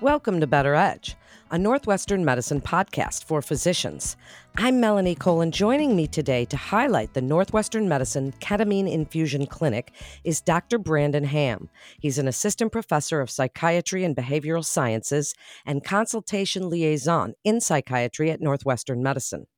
Welcome to Better Edge, a Northwestern medicine podcast for physicians. I'm Melanie Cole, and joining me today to highlight the Northwestern Medicine Ketamine Infusion Clinic is Dr. Brandon Hamm. He's an assistant professor of psychiatry and behavioral sciences and consultation liaison in psychiatry at Northwestern Medicine.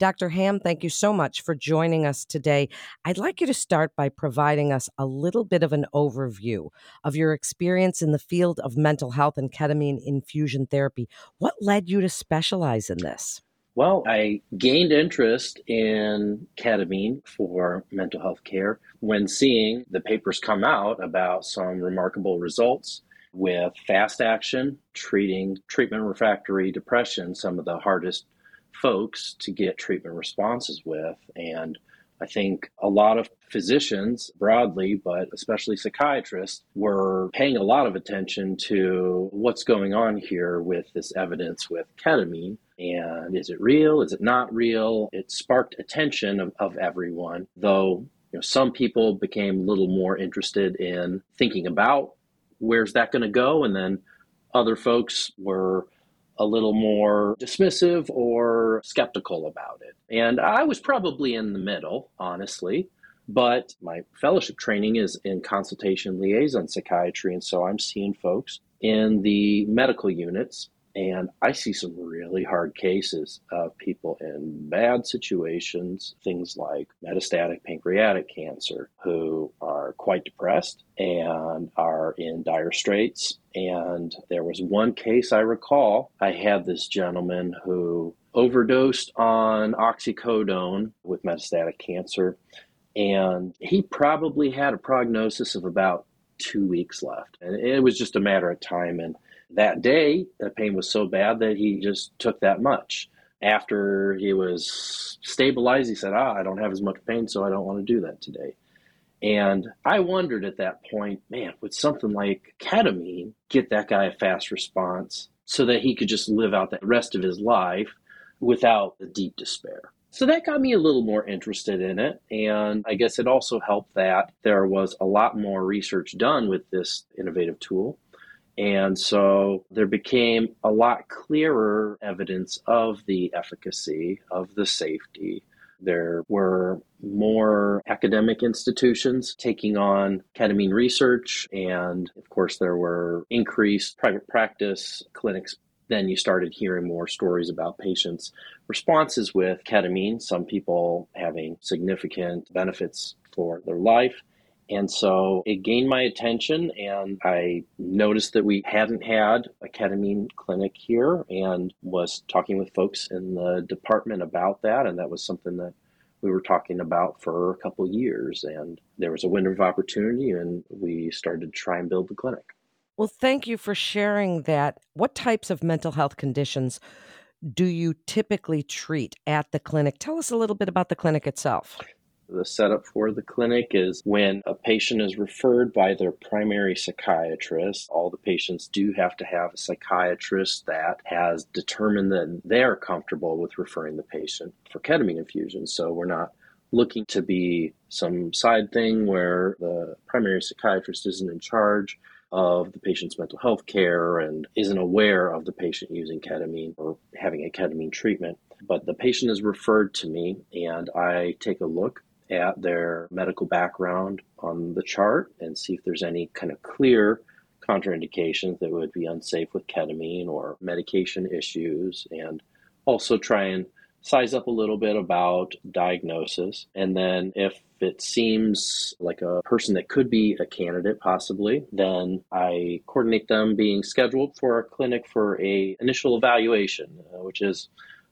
Dr. Hamm, thank you so much for joining us today. I'd like you to start by providing us a little bit of an overview of your experience in the field of mental health and ketamine infusion therapy. What led you to specialize in this? Well, I gained interest in ketamine for mental health care when seeing the papers come out about some remarkable results with fast action treating treatment refractory depression, some of the hardest folks to get treatment responses with. And I think a lot of physicians broadly, but especially psychiatrists, were paying a lot of attention to what's going on here with this evidence with ketamine. And is it real? Is it not real? It sparked attention of, of everyone, though you know, some people became a little more interested in thinking about where's that going to go. And then other folks were a little more dismissive or skeptical about it. And I was probably in the middle, honestly. But my fellowship training is in consultation liaison psychiatry. And so I'm seeing folks in the medical units and I see some really hard cases of people in bad situations, things like metastatic pancreatic cancer, who are quite depressed and are in dire straits. And there was one case I recall, I had this gentleman who overdosed on oxycodone with metastatic cancer. And he probably had a prognosis of about two weeks left. And it was just a matter of time. And that day, the pain was so bad that he just took that much. After he was stabilized, he said, Ah, I don't have as much pain, so I don't want to do that today. And I wondered at that point, man, would something like ketamine get that guy a fast response so that he could just live out the rest of his life without the deep despair? So that got me a little more interested in it. And I guess it also helped that there was a lot more research done with this innovative tool. And so there became a lot clearer evidence of the efficacy, of the safety. There were more academic institutions taking on ketamine research. And of course, there were increased private practice clinics. Then you started hearing more stories about patients' responses with ketamine, some people having significant benefits for their life and so it gained my attention, and I noticed that we hadn't had a ketamine clinic here and was talking with folks in the department about that. And that was something that we were talking about for a couple years. And there was a window of opportunity, and we started to try and build the clinic. Well, thank you for sharing that. What types of mental health conditions do you typically treat at the clinic? Tell us a little bit about the clinic itself. The setup for the clinic is when a patient is referred by their primary psychiatrist. All the patients do have to have a psychiatrist that has determined that they're comfortable with referring the patient for ketamine infusion. So we're not looking to be some side thing where the primary psychiatrist isn't in charge of the patient's mental health care and isn't aware of the patient using ketamine or having a ketamine treatment. But the patient is referred to me and I take a look at their medical background on the chart and see if there's any kind of clear contraindications that would be unsafe with ketamine or medication issues, and also try and size up a little bit about diagnosis. And then if it seems like a person that could be a candidate possibly, then I coordinate them being scheduled for a clinic for a initial evaluation, uh, which is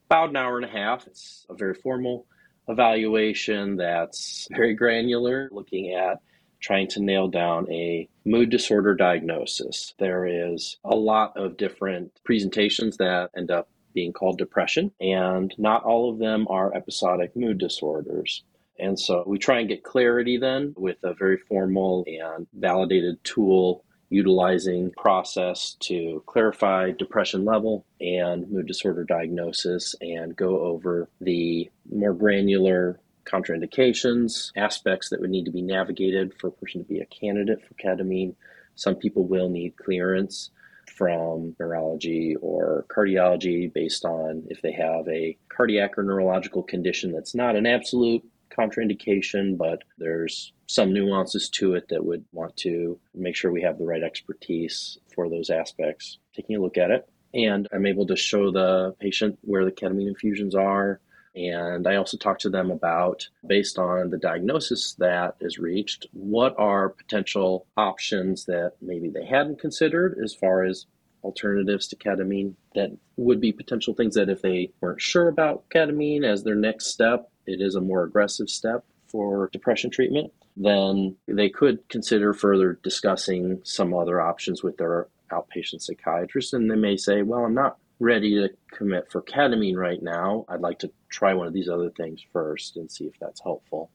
about an hour and a half. It's a very formal evaluation that's very granular, looking at trying to nail down a mood disorder diagnosis. There is a lot of different presentations that end up being called depression, and not all of them are episodic mood disorders. And so we try and get clarity then with a very formal and validated tool utilizing process to clarify depression level and mood disorder diagnosis and go over the more granular contraindications, aspects that would need to be navigated for a person to be a candidate for ketamine. Some people will need clearance from neurology or cardiology based on if they have a cardiac or neurological condition that's not an absolute contraindication, but there's some nuances to it that would want to make sure we have the right expertise for those aspects. Taking a look at it, and I'm able to show the patient where the ketamine infusions are. And I also talk to them about, based on the diagnosis that is reached, what are potential options that maybe they hadn't considered as far as alternatives to ketamine that would be potential things that if they weren't sure about ketamine as their next step, it is a more aggressive step for depression treatment, then they could consider further discussing some other options with their outpatient psychiatrist. And they may say, well, I'm not ready to commit for ketamine right now. I'd like to try one of these other things first and see if that's helpful.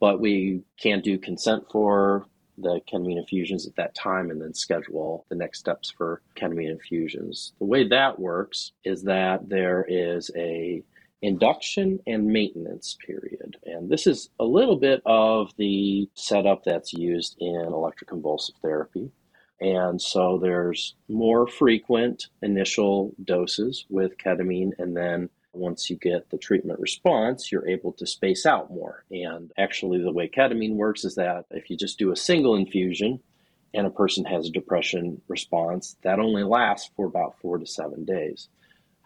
But we can't do consent for the ketamine infusions at that time and then schedule the next steps for ketamine infusions. The way that works is that there is a induction and maintenance period. And this is a little bit of the setup that's used in electroconvulsive therapy. And so there's more frequent initial doses with ketamine, and then once you get the treatment response, you're able to space out more. And actually, the way ketamine works is that if you just do a single infusion and a person has a depression response, that only lasts for about four to seven days.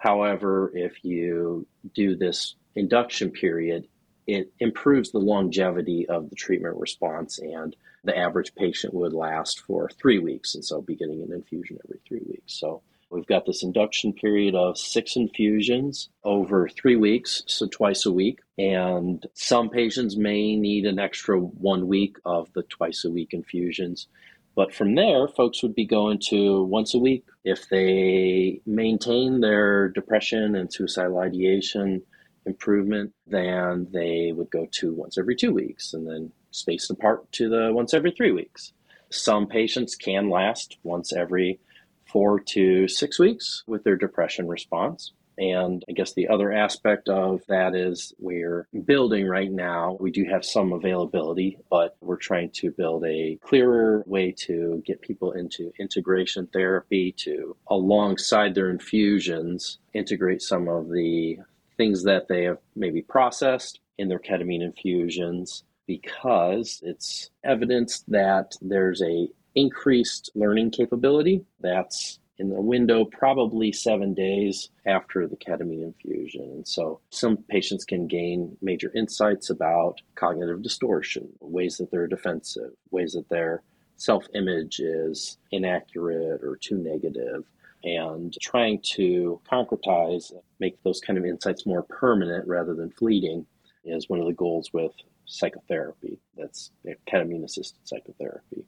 However, if you do this induction period, it improves the longevity of the treatment response and the average patient would last for three weeks and so be getting an infusion every three weeks. So we've got this induction period of six infusions over three weeks so twice a week. And some patients may need an extra one week of the twice a week infusions but from there, folks would be going to once a week. If they maintain their depression and suicidal ideation improvement, then they would go to once every two weeks and then spaced apart to the once every three weeks. Some patients can last once every four to six weeks with their depression response. And I guess the other aspect of that is we're building right now. We do have some availability, but we're trying to build a clearer way to get people into integration therapy to, alongside their infusions, integrate some of the things that they have maybe processed in their ketamine infusions because it's evidence that there's a increased learning capability that's in the window probably seven days after the ketamine infusion. And so some patients can gain major insights about cognitive distortion, ways that they're defensive, ways that their self image is inaccurate or too negative, and trying to concretize, make those kind of insights more permanent rather than fleeting is one of the goals with psychotherapy. That's ketamine assisted psychotherapy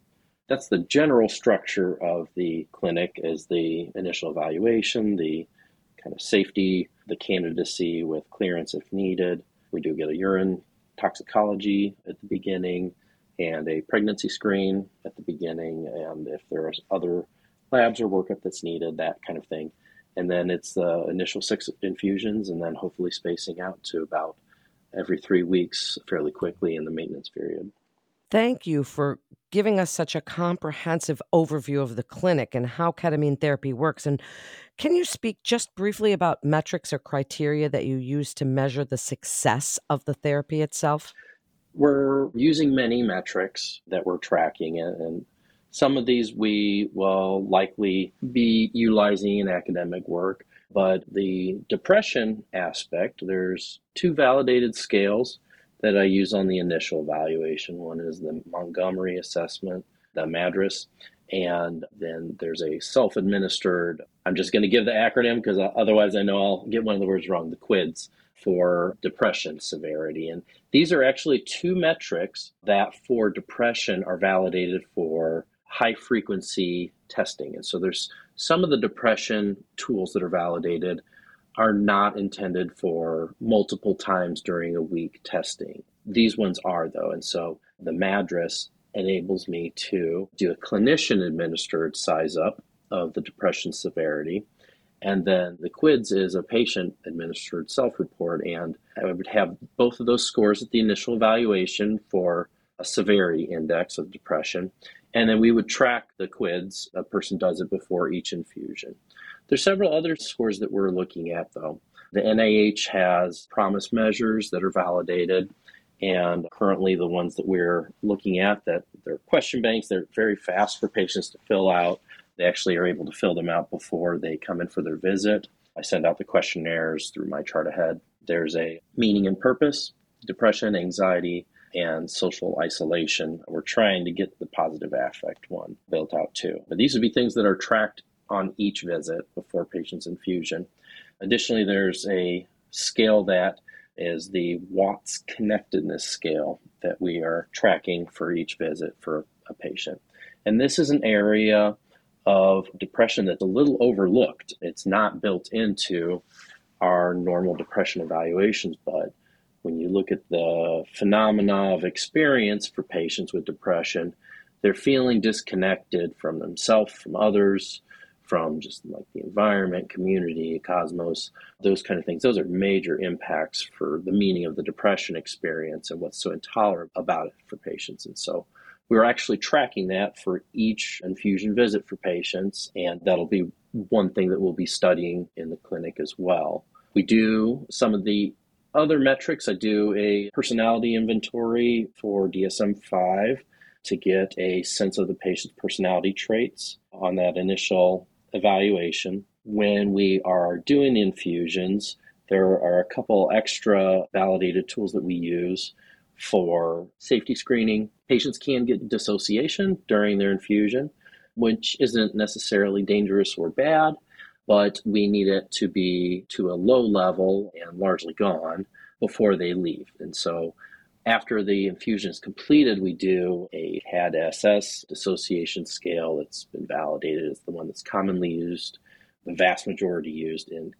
that's the general structure of the clinic is the initial evaluation, the kind of safety, the candidacy with clearance if needed. We do get a urine toxicology at the beginning and a pregnancy screen at the beginning and if there's other labs or workup that's needed, that kind of thing. And then it's the initial six infusions and then hopefully spacing out to about every three weeks fairly quickly in the maintenance period. Thank you for giving us such a comprehensive overview of the clinic and how ketamine therapy works. And can you speak just briefly about metrics or criteria that you use to measure the success of the therapy itself? We're using many metrics that we're tracking, and some of these we will likely be utilizing in academic work. But the depression aspect, there's two validated scales that I use on the initial evaluation. One is the Montgomery assessment, the MADRS, and then there's a self administered, I'm just going to give the acronym because otherwise I know I'll get one of the words wrong, the QIDS for depression severity. And these are actually two metrics that for depression are validated for high frequency testing. And so there's some of the depression tools that are validated are not intended for multiple times during a week testing. These ones are, though. And so the MADRS enables me to do a clinician administered size up of the depression severity. And then the QIDS is a patient administered self report. And I would have both of those scores at the initial evaluation for a severity index of depression. And then we would track the QIDS. A person does it before each infusion. There's several other scores that we're looking at, though. The NIH has PROMIS measures that are validated, and currently the ones that we're looking at that they're question banks. They're very fast for patients to fill out. They actually are able to fill them out before they come in for their visit. I send out the questionnaires through MyChart ahead. There's a meaning and purpose, depression, anxiety, and social isolation. We're trying to get the positive affect one built out too. But these would be things that are tracked on each visit before patient's infusion. Additionally, there's a scale that is the Watts connectedness scale that we are tracking for each visit for a patient. And this is an area of depression that's a little overlooked. It's not built into our normal depression evaluations, but when you look at the phenomena of experience for patients with depression, they're feeling disconnected from themselves, from others, from just like the environment, community, cosmos, those kind of things. Those are major impacts for the meaning of the depression experience and what's so intolerant about it for patients. And so we're actually tracking that for each infusion visit for patients, and that'll be one thing that we'll be studying in the clinic as well. We do some of the other metrics. I do a personality inventory for DSM 5 to get a sense of the patient's personality traits on that initial evaluation. When we are doing infusions, there are a couple extra validated tools that we use for safety screening. Patients can get dissociation during their infusion, which isn't necessarily dangerous or bad, but we need it to be to a low level and largely gone before they leave. And so after the infusion is completed, we do a CADSS dissociation scale that's been validated as the one that's commonly used, the vast majority used in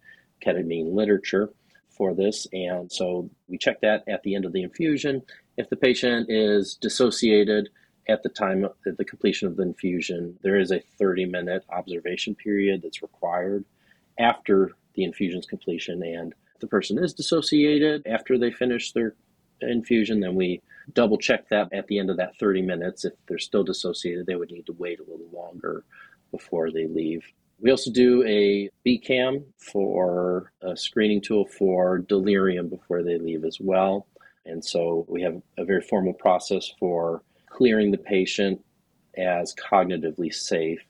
ketamine literature for this. And so we check that at the end of the infusion. If the patient is dissociated at the time of the completion of the infusion, there is a 30 minute observation period that's required after the infusion's completion. And the person is dissociated after they finish their infusion, then we double check that at the end of that 30 minutes. If they're still dissociated, they would need to wait a little longer before they leave. We also do a BCAM for a screening tool for delirium before they leave as well. And so we have a very formal process for clearing the patient as cognitively safe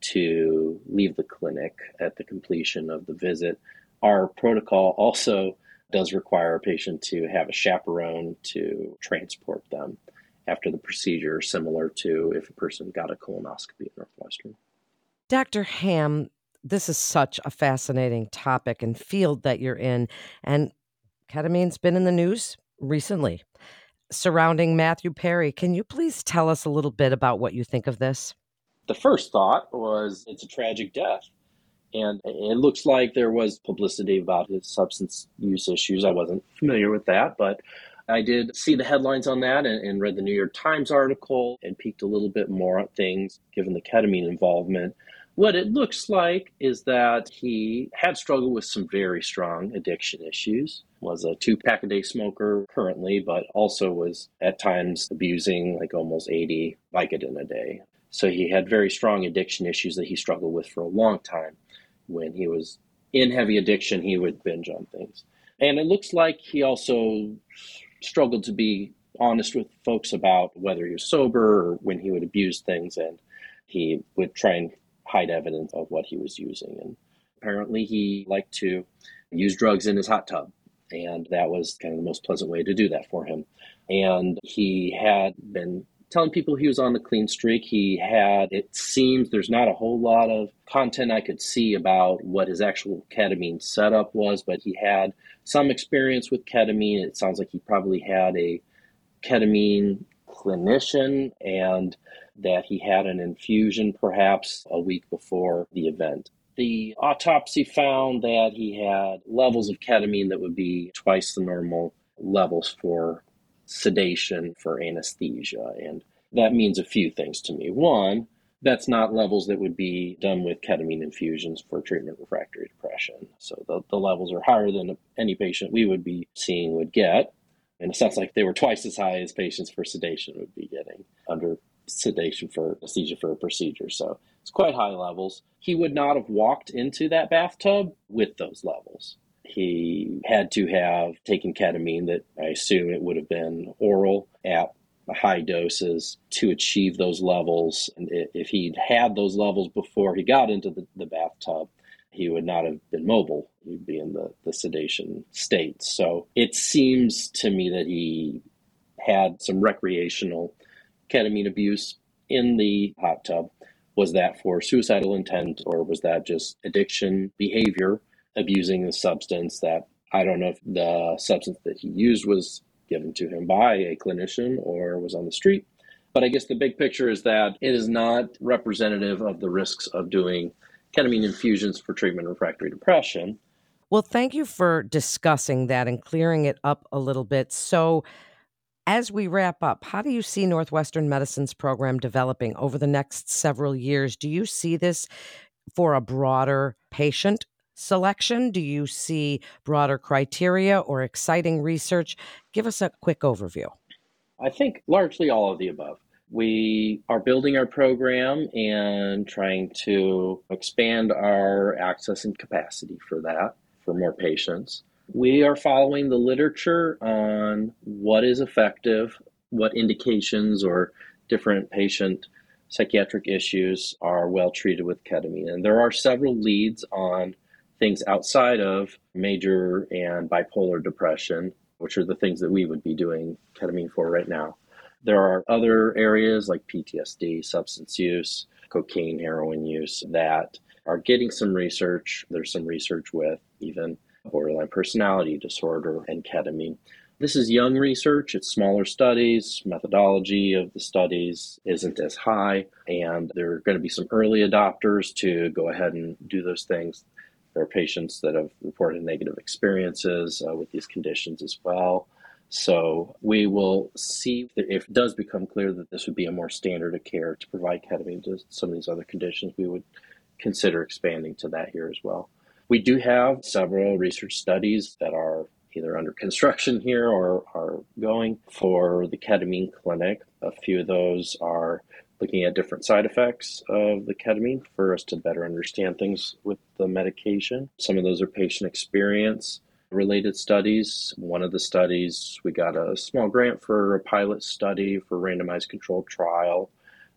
to leave the clinic at the completion of the visit. Our protocol also does require a patient to have a chaperone to transport them after the procedure, similar to if a person got a colonoscopy at Northwestern. Dr. Hamm, this is such a fascinating topic and field that you're in, and ketamine's been in the news recently surrounding Matthew Perry. Can you please tell us a little bit about what you think of this? The first thought was it's a tragic death. And it looks like there was publicity about his substance use issues. I wasn't familiar with that, but I did see the headlines on that and, and, read the New York Times article and peeked a little bit more on things given the ketamine involvement. What it looks like is that he had struggled with some very strong addiction issues. Was a two pack a day smoker currently, but also was at times abusing like almost 80 Vicodin a day. So he had very strong addiction issues that he struggled with for a long time when he was in heavy addiction, he would binge on things. And it looks like he also struggled to be honest with folks about whether he was sober or when he would abuse things, and he would try and hide evidence of what he was using. And apparently, he liked to use drugs in his hot tub, and that was kind of the most pleasant way to do that for him. And he had been telling people he was on the clean streak. He had, it seems, there's not a whole lot of content I could see about what his actual ketamine setup was, but he had some experience with ketamine. It sounds like he probably had a ketamine clinician and that he had an infusion perhaps a week before the event. The autopsy found that he had levels of ketamine that would be twice the normal levels for sedation for anesthesia. And that means a few things to me. One, that's not levels that would be done with ketamine infusions for treatment refractory depression. So the, the levels are higher than any patient we would be seeing would get. And it sounds like they were twice as high as patients for sedation would be getting under sedation for anesthesia for a procedure. So it's quite high levels. He would not have walked into that bathtub with those levels. He had to have taken ketamine that I assume it would have been oral at high doses to achieve those levels. And if he'd had those levels before he got into the, the bathtub, he would not have been mobile. He'd be in the, the sedation state. So it seems to me that he had some recreational ketamine abuse in the hot tub. Was that for suicidal intent or was that just addiction behavior, abusing the substance that I don't know if the substance that he used was given to him by a clinician or was on the street. But I guess the big picture is that it is not representative of the risks of doing ketamine infusions for treatment refractory depression. Well, thank you for discussing that and clearing it up a little bit. So, as we wrap up, how do you see Northwestern Medicine's program developing over the next several years? Do you see this for a broader patient selection? Do you see broader criteria or exciting research? Give us a quick overview. I think largely all of the above. We are building our program and trying to expand our access and capacity for that, for more patients. We are following the literature on what is effective, what indications or different patient psychiatric issues are well treated with ketamine. And there are several leads on things outside of major and bipolar depression, which are the things that we would be doing ketamine for right now. There are other areas like PTSD, substance use, cocaine, heroin use that are getting some research. There's some research with even borderline personality disorder and ketamine. This is young research, it's smaller studies, methodology of the studies isn't as high, and there are going to be some early adopters to go ahead and do those things. There are patients that have reported negative experiences uh, with these conditions as well. So we will see if it does become clear that this would be a more standard of care to provide ketamine to some of these other conditions, we would consider expanding to that here as well. We do have several research studies that are either under construction here or are going for the ketamine clinic. A few of those are looking at different side effects of the ketamine for us to better understand things with the medication. Some of those are patient experience related studies. One of the studies, we got a small grant for a pilot study for randomized controlled trial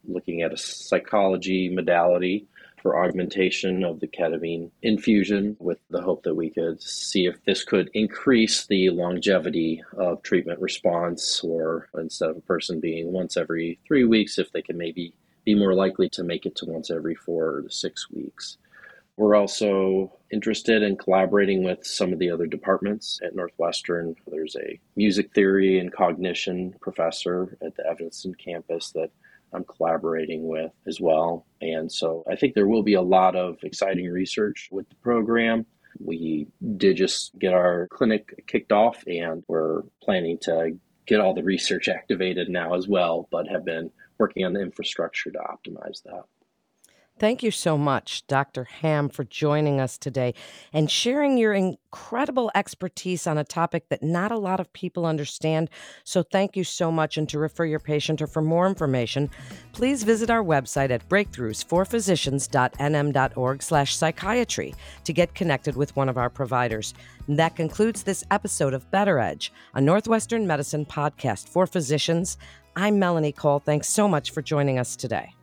looking at a psychology modality for augmentation of the ketamine infusion with the hope that we could see if this could increase the longevity of treatment response or instead of a person being once every three weeks if they can maybe be more likely to make it to once every four to six weeks we're also interested in collaborating with some of the other departments at Northwestern. There's a music theory and cognition professor at the Evanston campus that I'm collaborating with as well. And so I think there will be a lot of exciting research with the program. We did just get our clinic kicked off, and we're planning to get all the research activated now as well, but have been working on the infrastructure to optimize that. Thank you so much, Dr. Hamm, for joining us today and sharing your incredible expertise on a topic that not a lot of people understand. So, thank you so much. And to refer your patient or for more information, please visit our website at breakthroughsforphysicians.nm.org/slash psychiatry to get connected with one of our providers. And that concludes this episode of Better Edge, a Northwestern Medicine podcast for physicians. I'm Melanie Cole. Thanks so much for joining us today.